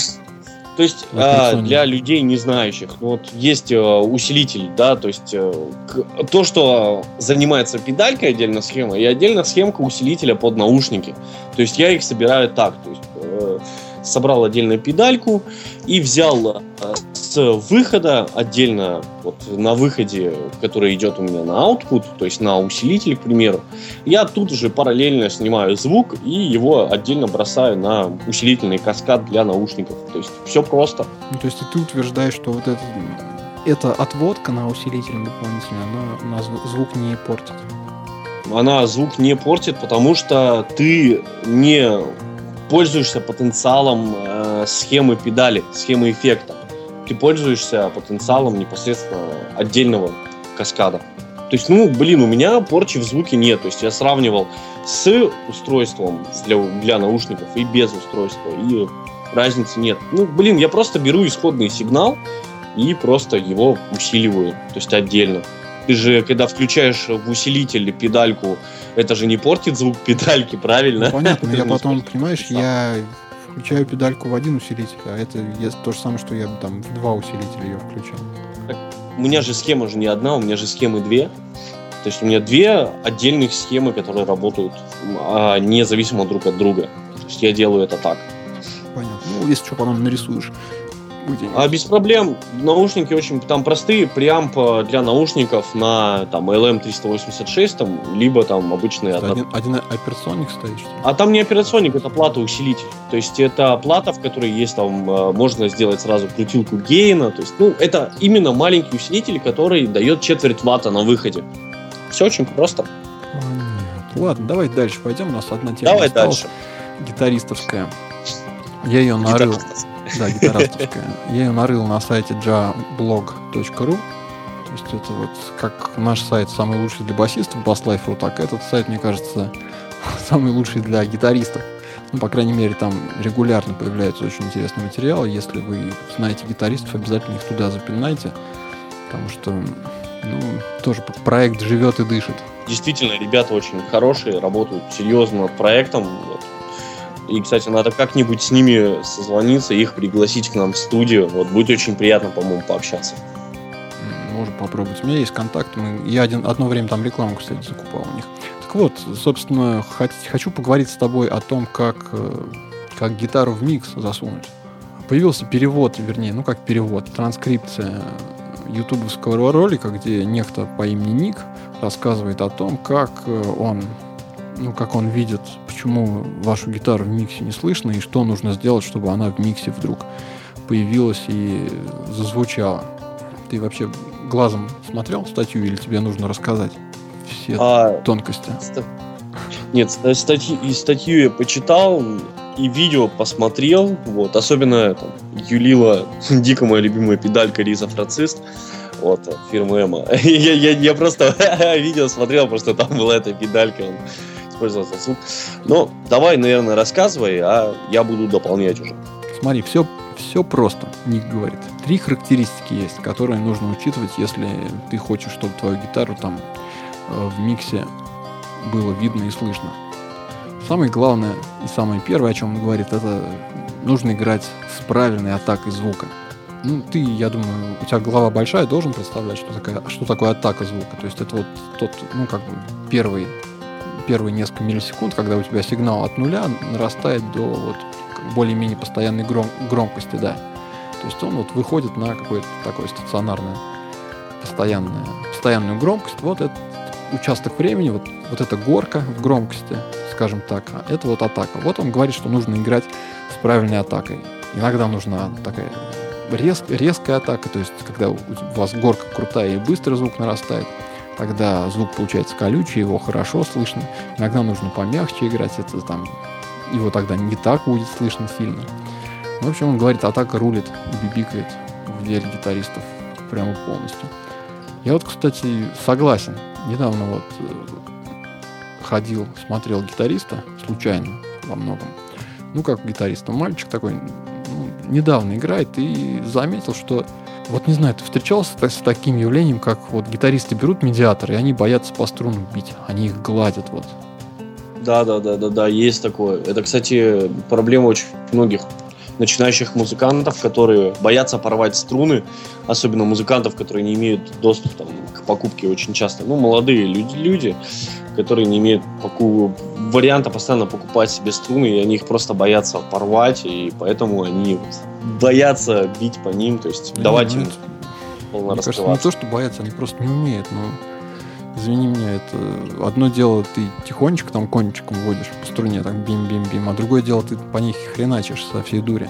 То есть а, для людей не знающих, ну, вот есть э, усилитель, да, то есть э, то, что занимается педалькой отдельно схема, и отдельно схемка усилителя под наушники. То есть я их собираю так, то есть э, собрал отдельно педальку и взял с выхода отдельно, вот на выходе, который идет у меня на output, то есть на усилитель, к примеру, я тут уже параллельно снимаю звук и его отдельно бросаю на усилительный каскад для наушников. То есть все просто. Ну, то есть ты утверждаешь, что вот это, эта отводка на усилитель дополнительно, она, зв- звук не портит. Она звук не портит, потому что ты не пользуешься потенциалом э, схемы педали, схемы эффекта. Ты пользуешься потенциалом непосредственно отдельного каскада. То есть, ну, блин, у меня порчи в звуке нет. То есть я сравнивал с устройством для, для наушников и без устройства. И разницы нет. Ну, блин, я просто беру исходный сигнал и просто его усиливаю. То есть отдельно. Ты же, когда включаешь в усилитель педальку, это же не портит звук педальки, правильно? Ну, понятно, я потом, понимаешь, я включаю педальку в один усилитель, а это то же самое, что я бы там в два усилителя ее включал. У меня же схема же не одна, у меня же схемы две. То есть у меня две отдельных схемы, которые работают а, независимо друг от друга. То есть я делаю это так. Понятно. Ну, если что, потом нарисуешь. Где-нибудь. А без проблем. Наушники очень там простые. Преамп э, для наушников на там LM386, там, либо там обычные Это одно- один, один операционник стоит, что ли? А там не операционник, это плата-усилитель. То есть это плата, в которой есть там, э, можно сделать сразу крутилку гейна. То есть, ну, это именно маленький усилитель, который дает четверть ватта на выходе. Все очень просто. Понятно. Ладно, давай дальше пойдем. У нас одна тема Давай осталась. дальше. Гитаристовская. Я ее нарыл. Гитара. Да, гитаристовская. Я ее нарыл на сайте jablog.ru. То есть это вот как наш сайт самый лучший для басистов, Basslife.ru, так этот сайт, мне кажется, самый лучший для гитаристов. Ну, по крайней мере, там регулярно появляются очень интересные материалы. Если вы знаете гитаристов, обязательно их туда запинайте. Потому что, ну, тоже проект живет и дышит. Действительно, ребята очень хорошие, работают серьезно над проектом. И, кстати, надо как-нибудь с ними созвониться, их пригласить к нам в студию. Вот будет очень приятно, по-моему, пообщаться. Можно попробовать. У меня есть контакты. мы- Я один, одно время там рекламу, кстати, закупал у них. Так вот, собственно, хочу поговорить с тобой о том, как, э, как гитару в микс засунуть. Появился перевод, вернее, ну как перевод, транскрипция ютубовского ролика, где некто по имени Ник рассказывает о том, как э, он, ну, как он видит, почему вашу гитару в миксе не слышно и что нужно сделать, чтобы она в миксе вдруг появилась и зазвучала. Ты вообще глазом смотрел статью или тебе нужно рассказать все а, тонкости? Ст... Нет, статью, и статью я почитал, и видео посмотрел, вот, особенно там, Юлила, дико моя любимая педалька Риза Францист, вот, фирмы Эма. я, я, я просто видео смотрел, просто там была эта педалька, он этот звук. Но давай, наверное, рассказывай, а я буду дополнять уже. Смотри, все, все просто, Ник говорит. Три характеристики есть, которые нужно учитывать, если ты хочешь, чтобы твою гитару там э, в миксе было видно и слышно. Самое главное и самое первое, о чем он говорит, это нужно играть с правильной атакой звука. Ну, ты, я думаю, у тебя голова большая, должен представлять, что, такая, что такое атака звука. То есть это вот тот, ну, как бы первый, первые несколько миллисекунд, когда у тебя сигнал от нуля нарастает до вот более-менее постоянной гром, громкости, да. То есть он вот выходит на какое-то такое стационарное, постоянное, постоянную громкость. Вот этот участок времени, вот, вот эта горка в громкости, скажем так, а это вот атака. Вот он говорит, что нужно играть с правильной атакой. Иногда нужна такая рез, резкая атака, то есть когда у вас горка крутая и быстро звук нарастает, тогда звук получается колючий, его хорошо слышно. Иногда нужно помягче играть, это там его тогда не так будет слышно сильно. В общем, он говорит, атака рулит, бибикает в деле гитаристов прямо полностью. Я вот, кстати, согласен. Недавно вот э, ходил, смотрел гитариста случайно во многом. Ну, как гитарист, он мальчик такой, ну, недавно играет и заметил, что вот не знаю, ты встречался с таким явлением, как вот гитаристы берут медиатор, и они боятся по струнам бить, они их гладят вот. Да, да, да, да, да, есть такое. Это, кстати, проблема очень многих начинающих музыкантов, которые боятся порвать струны, особенно музыкантов, которые не имеют доступ к покупке очень часто. Ну, молодые люди, люди которые не имеют поку... варианта постоянно покупать себе струны, и они их просто боятся порвать, и поэтому они боятся бить по ним, то есть да давать им полно Мне кажется, не то, что боятся, они просто не умеют, но извини меня, это одно дело ты тихонечко там кончиком водишь по струне, так бим-бим-бим, а другое дело ты по них хреначишь со всей дури.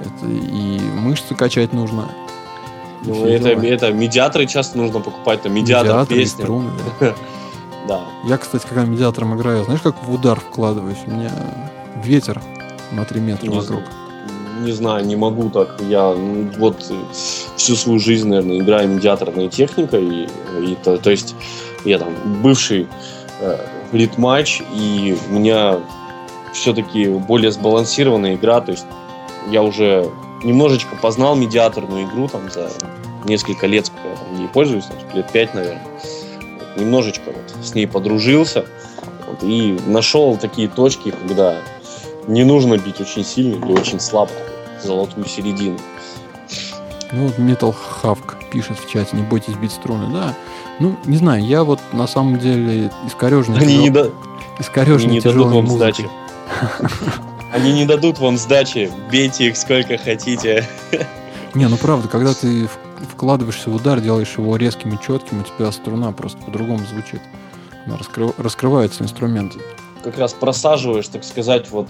Это и мышцы качать нужно. Ну, это, это медиаторы часто нужно покупать, там медиатор медиаторы, песни. Струны, да. Да. Я, кстати, когда медиатором играю, знаешь, как в удар вкладываюсь? У меня ветер на 3 метра не вокруг. Не знаю, не могу так. Я вот всю свою жизнь, наверное, играю медиаторной техникой. И, и то, то есть я там бывший э, ритмач, и у меня все-таки более сбалансированная игра. То есть я уже немножечко познал медиаторную игру там за несколько лет, сколько я там ей пользуюсь, лет пять, наверное немножечко вот с ней подружился вот, и нашел такие точки, когда не нужно бить очень сильно или очень слабо, золотую середину. Ну вот Metal Havk пишет в чате, не бойтесь бить струны, да. Ну, не знаю, я вот на самом деле искорежный Они не, да... искорежный не дадут вам сдачи. Они не дадут вам сдачи, бейте их сколько хотите. Не, ну правда, когда ты вкладываешься в удар, делаешь его резким и четким, у тебя струна просто по-другому звучит. Она раскрыв... раскрываются инструменты. Как раз просаживаешь, так сказать, вот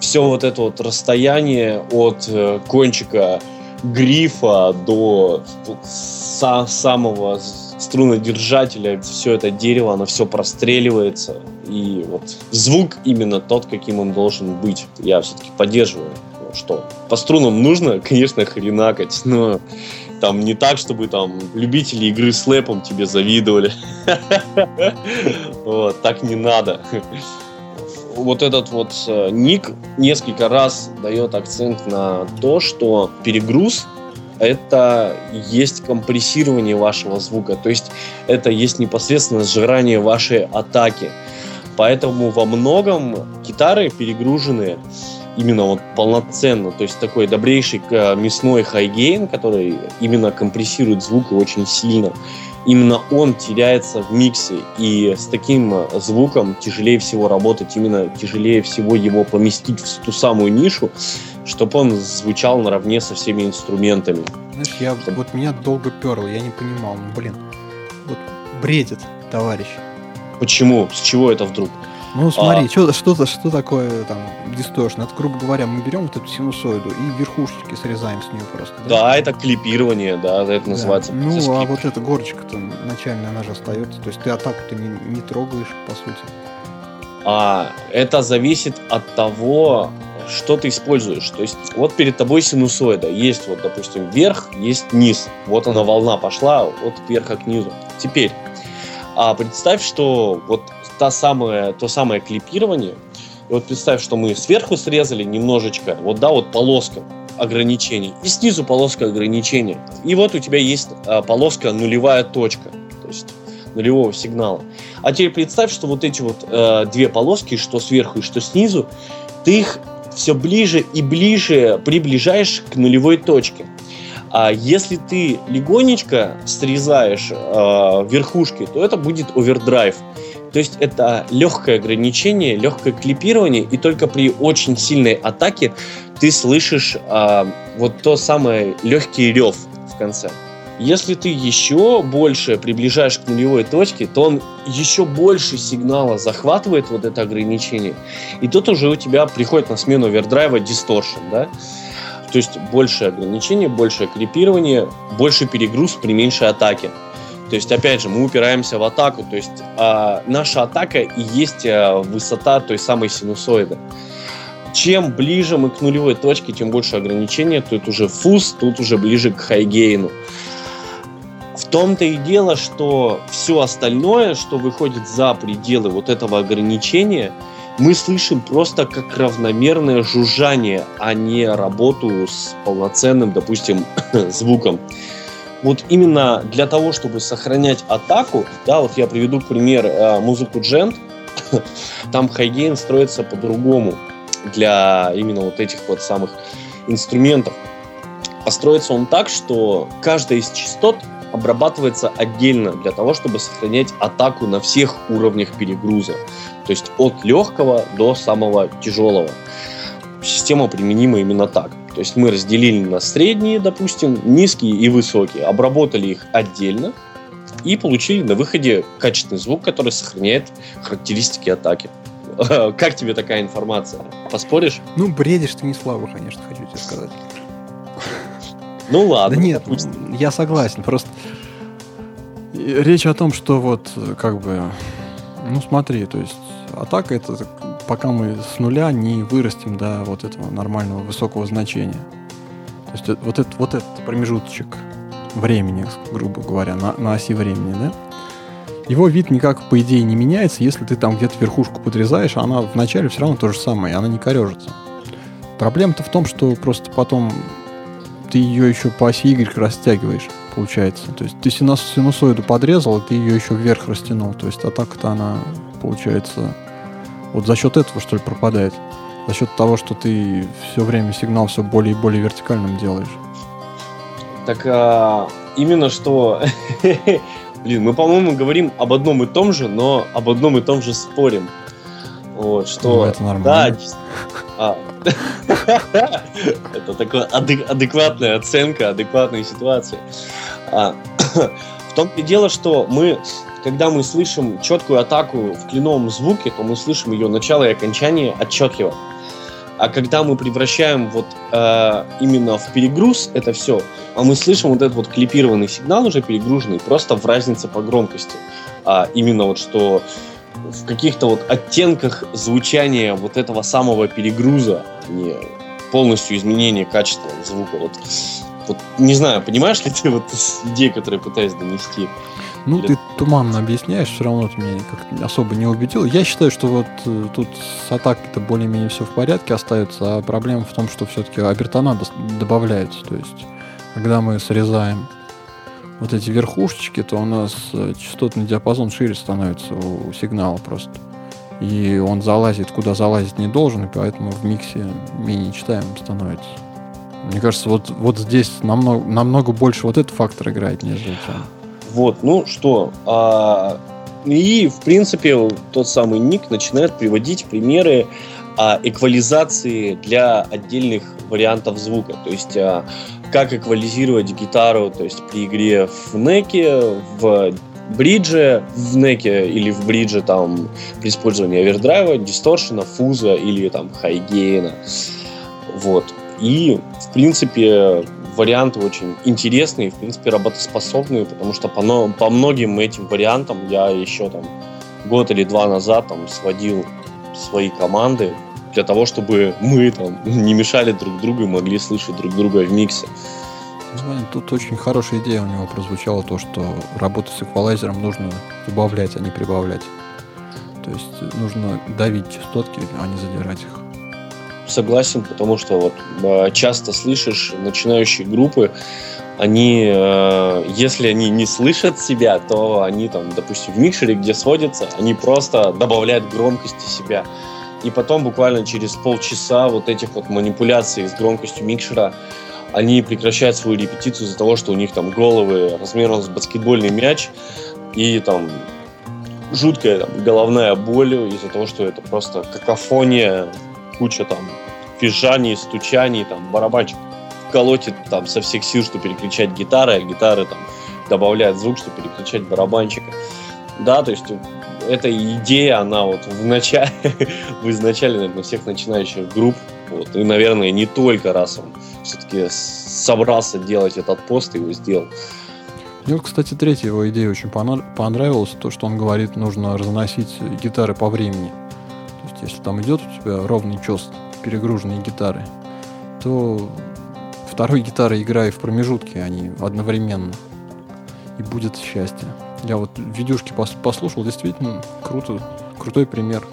все вот это вот расстояние от э, кончика грифа до са самого струнодержателя, все это дерево, оно все простреливается. И вот звук именно тот, каким он должен быть. Я все-таки поддерживаю, что по струнам нужно, конечно, хренакать, но там не так, чтобы там любители игры с лэпом тебе завидовали. Вот, так не надо. Вот этот вот э, ник несколько раз дает акцент на то, что перегруз это есть компрессирование вашего звука, то есть это есть непосредственно сжирание вашей атаки. Поэтому во многом гитары перегруженные именно вот полноценно, то есть такой добрейший э, мясной хайгейн, который именно компрессирует звук очень сильно. Именно он теряется в миксе, и с таким э, звуком тяжелее всего работать, именно тяжелее всего его поместить в ту самую нишу, чтобы он звучал наравне со всеми инструментами. Знаешь, я, вот меня долго перло, я не понимал, ну блин, вот бредит. товарищ. Почему? С чего это вдруг? Ну, смотри, а... что, что, что такое там дисторшн? Это, грубо говоря, мы берем вот эту синусоиду и верхушечки срезаем с нее просто. Да, да это клипирование, да, это да. называется. Ну, а вот эта горочка-то начальная, она же остается. То есть ты атаку-то не, не трогаешь, по сути. А, это зависит от того, что ты используешь. То есть вот перед тобой синусоида. Есть вот, допустим, верх, есть низ. Вот она волна пошла от верха к низу. Теперь, а представь, что вот та самая, то самое клипирование, и вот представь, что мы сверху срезали немножечко, вот да, вот полоска ограничений, и снизу полоска ограничения. И вот у тебя есть а, полоска нулевая точка, то есть нулевого сигнала. А теперь представь, что вот эти вот э, две полоски, что сверху и что снизу, ты их все ближе и ближе приближаешь к нулевой точке. А если ты легонечко срезаешь э, верхушки, то это будет овердрайв. То есть это легкое ограничение, легкое клипирование, и только при очень сильной атаке ты слышишь э, вот то самое легкий рев в конце. Если ты еще больше приближаешь к нулевой точке, то он еще больше сигнала захватывает вот это ограничение. И тут уже у тебя приходит на смену овердрайва дисторшн, да? То есть больше ограничений, больше клипирование, больше перегруз при меньшей атаке. То есть, опять же, мы упираемся в атаку. То есть, э, наша атака и есть э, высота той самой синусоиды. Чем ближе мы к нулевой точке, тем больше ограничения. Тут уже фуз, тут уже ближе к хайгейну. В том-то и дело, что все остальное, что выходит за пределы вот этого ограничения, мы слышим просто как равномерное жужжание, а не работу с полноценным, допустим, звуком вот именно для того, чтобы сохранять атаку, да, вот я приведу пример э, музыку Джент, там хайгейн строится по-другому для именно вот этих вот самых инструментов. Построится он так, что каждая из частот обрабатывается отдельно для того, чтобы сохранять атаку на всех уровнях перегруза. То есть от легкого до самого тяжелого. Система применима именно так. То есть мы разделили на средние, допустим, низкие и высокие, обработали их отдельно и получили на выходе качественный звук, который сохраняет характеристики атаки. Как тебе такая информация? Поспоришь? Ну, бредишь ты не слабо, конечно, хочу тебе сказать. Ну ладно. Да нет, допустим. я согласен. Просто речь о том, что вот как бы, ну смотри, то есть атака это пока мы с нуля не вырастем до вот этого нормального высокого значения. То есть э, вот, этот, вот этот промежуточек времени, грубо говоря, на, на оси времени, да, его вид никак, по идее, не меняется, если ты там где-то верхушку подрезаешь, она вначале все равно то же самое, она не корежится. Проблема-то в том, что просто потом ты ее еще по оси Y растягиваешь, получается. То есть ты синусоиду подрезал, и ты ее еще вверх растянул. То есть атака-то она, получается, вот за счет этого, что ли, пропадает? За счет того, что ты все время сигнал все более и более вертикальным делаешь. Так а, именно что... Блин, мы, по-моему, говорим об одном и том же, но об одном и том же спорим. Вот, что... Ну, это нормально. Да, а. Это такая адекватная оценка, адекватной ситуации. А, в том и дело, что мы когда мы слышим четкую атаку в кленовом звуке, то мы слышим ее начало и окончание отчетливо. А когда мы превращаем вот э, именно в перегруз это все, а мы слышим вот этот вот клипированный сигнал уже перегруженный просто в разнице по громкости. А именно вот что в каких-то вот оттенках звучания вот этого самого перегруза, а не полностью изменение качества звука. Вот, вот не знаю, понимаешь ли ты вот идею, которую я пытаюсь донести? Ну, ты туманно объясняешь, все равно ты меня как особо не убедил. Я считаю, что вот э, тут с атакой-то более-менее все в порядке остается, а проблема в том, что все-таки обертона добавляется. То есть, когда мы срезаем вот эти верхушечки, то у нас э, частотный диапазон шире становится у сигнала просто. И он залазит, куда залазить не должен, и поэтому в миксе менее читаемым становится. Мне кажется, вот, вот здесь намного, намного больше вот этот фактор играет, нежели чем вот, ну что, а, и в принципе тот самый Ник начинает приводить примеры а, эквализации для отдельных вариантов звука. То есть а, как эквализировать гитару, то есть при игре в неке, в бриджи в неке или в бридже там при использовании овердрайва, дисторшена, фуза или там хайгейна. Вот. И, в принципе, варианты очень интересные, в принципе, работоспособные, потому что по, по многим этим вариантам я еще там год или два назад там сводил свои команды для того, чтобы мы там не мешали друг другу и могли слышать друг друга в миксе. Тут очень хорошая идея у него прозвучала, то, что работу с эквалайзером нужно убавлять, а не прибавлять. То есть нужно давить частотки, а не задирать их. Согласен, потому что вот э, часто слышишь начинающие группы, они, э, если они не слышат себя, то они там, допустим, в микшере, где сводятся, они просто добавляют громкости себя. И потом буквально через полчаса вот этих вот манипуляций с громкостью микшера они прекращают свою репетицию из-за того, что у них там головы размером с баскетбольный мяч и там жуткая там, головная боль из-за того, что это просто какофония, куча там фижаний, стучаний, там барабанчик колотит там со всех сил, чтобы переключать гитары, а гитары там добавляют звук, чтобы переключать барабанчика. Да, то есть эта идея, она вот в начале, в изначале, наверное, всех начинающих групп, вот, и, наверное, не только раз он все-таки собрался делать этот пост и его сделал. Мне, кстати, третья его идея очень понравилась, то, что он говорит, нужно разносить гитары по времени. Есть, если там идет у тебя ровный чес, перегруженные гитары, то второй гитары играй в промежутке, а не одновременно. И будет счастье. Я вот видюшки пос послушал, действительно круто, крутой пример.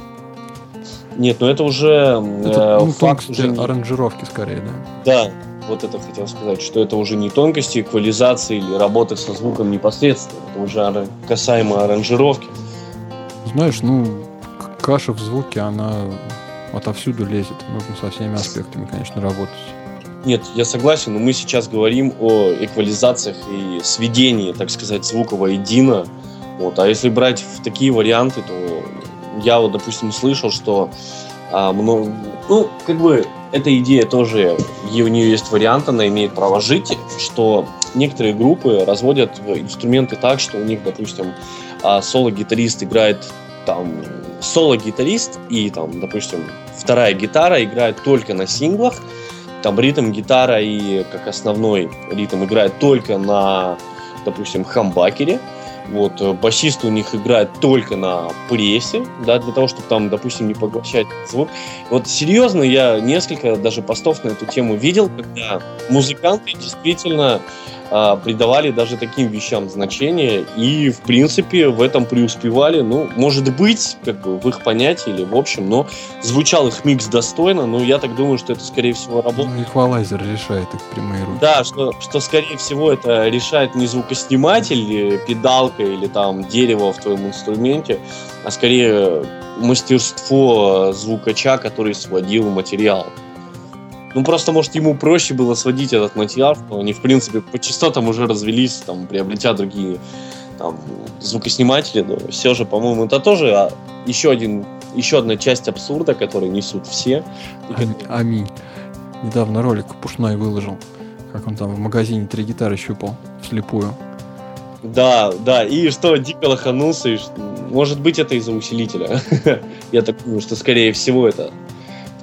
Нет, ну это уже это, э, ну, факт уже не... аранжировки скорее, да. Да, вот это хотел сказать, что это уже не тонкости эквализации или работы со звуком непосредственно, это уже касаемо аранжировки. Знаешь, ну каша в звуке, она отовсюду лезет. Нужно со всеми аспектами, конечно, работать. Нет, я согласен, но мы сейчас говорим о эквализациях и сведении, так сказать, звука воедино. Вот. А если брать в такие варианты, то я вот, допустим, слышал, что а, много, ну, как бы эта идея тоже, и у нее есть вариант, она имеет право жить, что некоторые группы разводят инструменты так, что у них, допустим, а, соло-гитарист играет там соло-гитарист и там, допустим, вторая гитара играет только на синглах, там ритм гитара и как основной ритм играет только на, допустим, хамбакере. Вот, э, басист у них играет только на прессе, да, для того, чтобы там, допустим, не поглощать звук. Вот серьезно, я несколько даже постов на эту тему видел, когда музыканты действительно придавали даже таким вещам значение и, в принципе, в этом преуспевали. Ну, может быть, как бы в их понятии или в общем, но звучал их микс достойно, но я так думаю, что это, скорее всего, работает. Ну, эквалайзер решает их прямые руки. Да, что, что, скорее всего, это решает не звукосниматель, педалка или там дерево в твоем инструменте, а скорее мастерство звукача, который сводил материал. Ну, просто, может, ему проще было сводить этот материал, что они, в принципе, по частотам уже развелись, там, приобретя другие там, звукосниматели, но все же, по-моему, это тоже а, еще, один, еще одна часть абсурда, который несут все. Аминь. аминь. Недавно ролик Пушной выложил, как он там в магазине три гитары щупал вслепую. Да, да, и что, дико лоханулся, и, может быть, это из-за усилителя. Я так думаю, что, скорее всего, это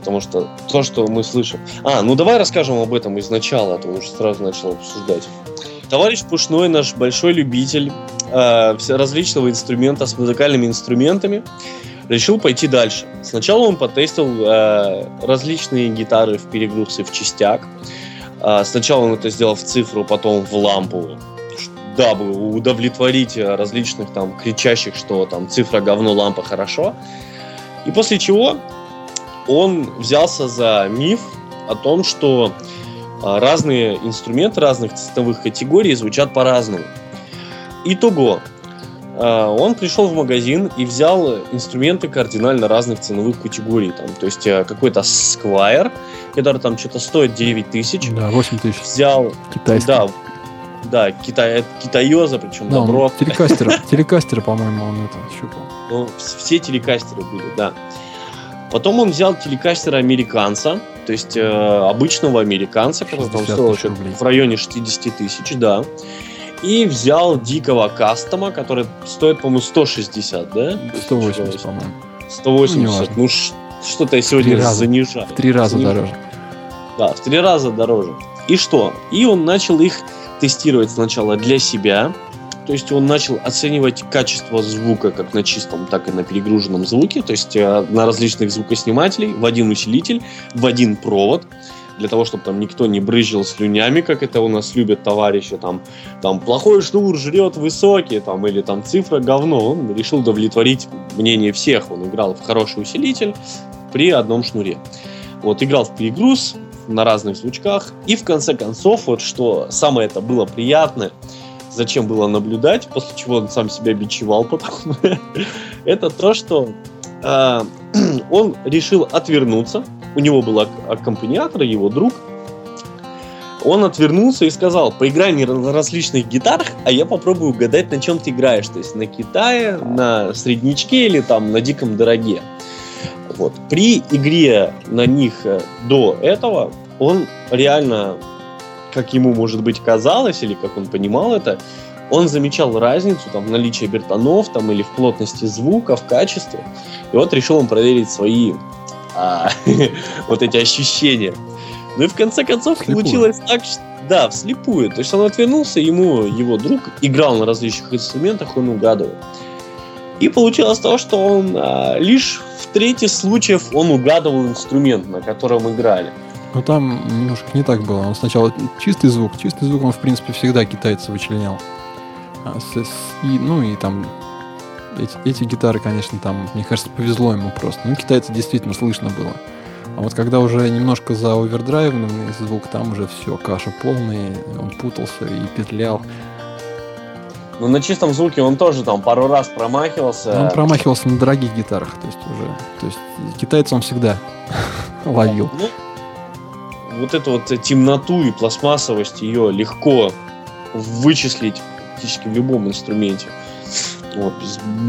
потому что то, что мы слышим... А, ну давай расскажем об этом изначала, а то уже сразу начал обсуждать. Товарищ Пушной, наш большой любитель э, различного инструмента с музыкальными инструментами, решил пойти дальше. Сначала он потестил э, различные гитары в перегрузке в частях. Э, сначала он это сделал в цифру, потом в лампу, дабы удовлетворить различных там кричащих, что там цифра говно, лампа хорошо. И после чего он взялся за миф о том, что а, разные инструменты разных цветовых категорий звучат по-разному. Итого, а, он пришел в магазин и взял инструменты кардинально разных ценовых категорий. Там, то есть а, какой-то Squire, который там что-то стоит 9 тысяч. Да, 8 тысяч. Взял... Китайский. Да, да, китай, китаёза, причем да, добро. Телекастера, телекастера, по-моему, он это щупал. Ну, все телекастеры были, да. Потом он взял телекастера американца, то есть э, обычного американца, который там стоил в районе 60 тысяч, да. и взял дикого кастома, который стоит, по-моему, 160, да? 180, по-моему. 180. Ну, ну что-то я сегодня раза. занижаю. В три раза Занижаю. дороже. Да, в три раза дороже. И что? И он начал их тестировать сначала для себя. То есть он начал оценивать качество звука как на чистом, так и на перегруженном звуке. То есть э, на различных звукоснимателей в один усилитель, в один провод. Для того, чтобы там никто не брызжил слюнями, как это у нас любят товарищи. Там, там плохой шнур жрет высокий, там, или там цифра говно. Он решил удовлетворить мнение всех. Он играл в хороший усилитель при одном шнуре. Вот, играл в перегруз на разных звучках. И в конце концов, вот что самое это было приятное, зачем было наблюдать, после чего он сам себя бичевал потом, это то, что э, он решил отвернуться. У него был ак- аккомпаниатор, его друг. Он отвернулся и сказал, поиграй мне на различных гитарах, а я попробую угадать, на чем ты играешь. То есть на Китае, на среднячке или там на диком дороге. Вот. При игре на них э, до этого он реально, как ему, может быть, казалось, или как он понимал это, он замечал разницу там, в наличии бертонов там, или в плотности звука, в качестве. И вот решил он проверить свои а, вот эти ощущения. Ну и в конце концов Вслепую. получилось так, что да, вслепую. То есть он отвернулся, ему его друг играл на различных инструментах, он угадывал. И получилось то, что он а, лишь в трети случаев он угадывал инструмент, на котором играли. Но там немножко не так было. Он сначала чистый звук. Чистый звук он, в принципе, всегда китайцы вычленял. А и, ну и там эти, эти гитары, конечно, там, мне кажется, повезло ему просто. Ну, китайцы действительно слышно было. А вот когда уже немножко за овердрайвный звук, там уже все, каша полная, он путался и петлял. Но на чистом звуке он тоже там пару раз промахивался. Он промахивался на дорогих гитарах, то есть уже, то есть китайцы он всегда ловил. Ну, вот эту вот темноту и пластмассовость ее легко вычислить практически в любом инструменте. Вот,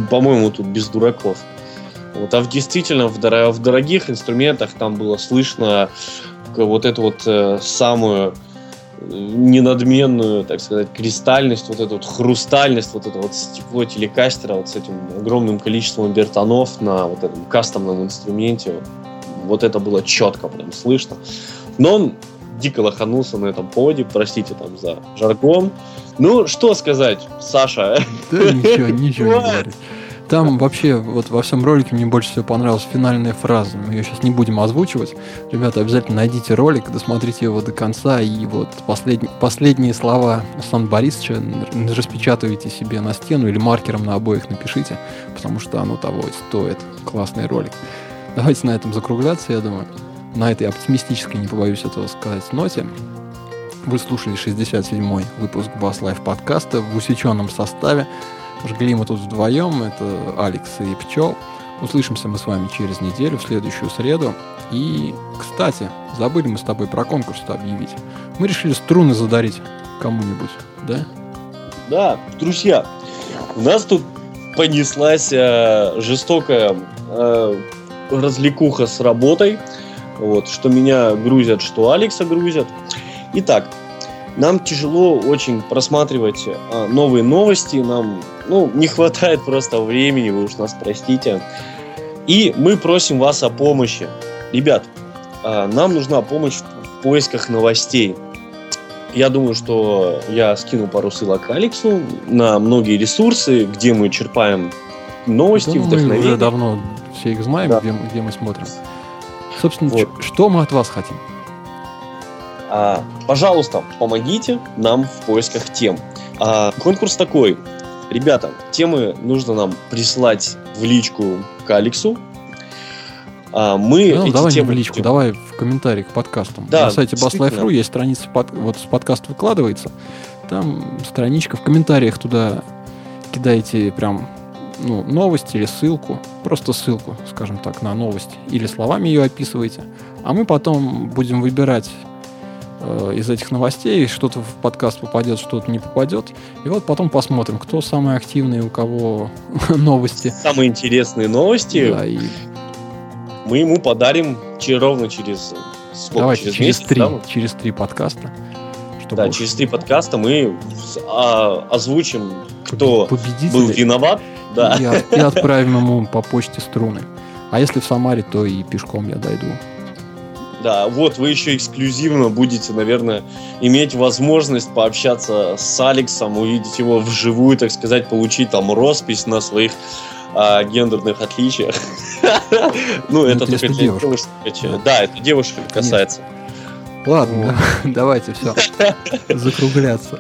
по-моему, тут без дураков. Вот, а в действительно в, доро- в дорогих инструментах там было слышно к- вот эту вот э, самую э, ненадменную, так сказать, кристальность, вот эту вот хрустальность, вот это вот стекло телекастера вот с этим огромным количеством бертонов на вот этом кастомном инструменте. Вот это было четко прям слышно. Но он дико лоханулся на этом поводе, простите там за жаргон. Ну, что сказать, Саша? Да ничего, ничего не говорит. Там вообще, вот во всем ролике мне больше всего понравилась финальная фраза. Мы ее сейчас не будем озвучивать. Ребята, обязательно найдите ролик, досмотрите его до конца. И вот послед- последние слова Сан Борисовича распечатывайте себе на стену или маркером на обоях напишите, потому что оно того стоит. Классный ролик. Давайте на этом закругляться, я думаю. На этой оптимистической, не побоюсь этого сказать, ноте. Вы слушали 67-й выпуск Bass Life подкаста в усеченном составе. Жгли мы тут вдвоем, это Алекс и Пчел. Услышимся мы с вами через неделю, в следующую среду. И, кстати, забыли мы с тобой про конкурс объявить. Мы решили струны задарить кому-нибудь, да? Да, друзья, у нас тут понеслась э, жестокая э, развлекуха с работой. Вот, что меня грузят, что Алекса грузят. Итак, нам тяжело очень просматривать э, новые новости. Нам ну, не хватает просто времени, вы уж нас простите. И мы просим вас о помощи. Ребят, э, нам нужна помощь в, поисках новостей. Я думаю, что я скину пару ссылок Алексу на многие ресурсы, где мы черпаем новости, Да, ну, мы вдохновение. уже давно все их знаем, Да. где, мы- где мы смотрим. Собственно, Вот. что мы от вас хотим? А, пожалуйста, помогите нам в поисках тем. А, конкурс такой. Ребята, темы нужно нам прислать в личку к Алексу. А, мы Ну, эти давай не темы в личку, давай в комментарии к подкастам. Да, На сайте. BassLife.ru есть страница, под- вот с подкаст выкладывается. Там страничка в комментариях туда кидаете прям ну, новости или ссылку, просто ссылку, скажем так, на новость, или словами ее описываете. А мы потом будем выбирать э, из этих новостей, что-то в подкаст попадет, что-то не попадет. И вот потом посмотрим, кто самый активный, у кого новости. Самые интересные новости Да, и мы ему подарим че- ровно через сколько? давайте через месяц, три, да? через три подкаста, да, через три подкаста мы а, озвучим, кто победителя был виноват. Да. и, от- и отправим ему по почте струны. А если в Самаре, то и пешком я дойду. Да, вот вы еще эксклюзивно будете, наверное, иметь возможность пообщаться с Алексом, увидеть его вживую, так сказать, получить там роспись на своих а, гендерных отличиях. Ну, это это только для девушек. Да, это девушек касается. Ладно, давайте все закругляться.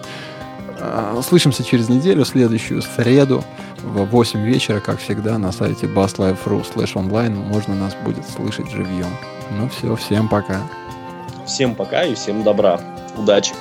А, Слышимся через неделю, следующую среду в 8 вечера, как всегда, на сайте basslife.ru slash online можно нас будет слышать живьем. Ну все, всем пока. Всем пока и всем добра. Удачи.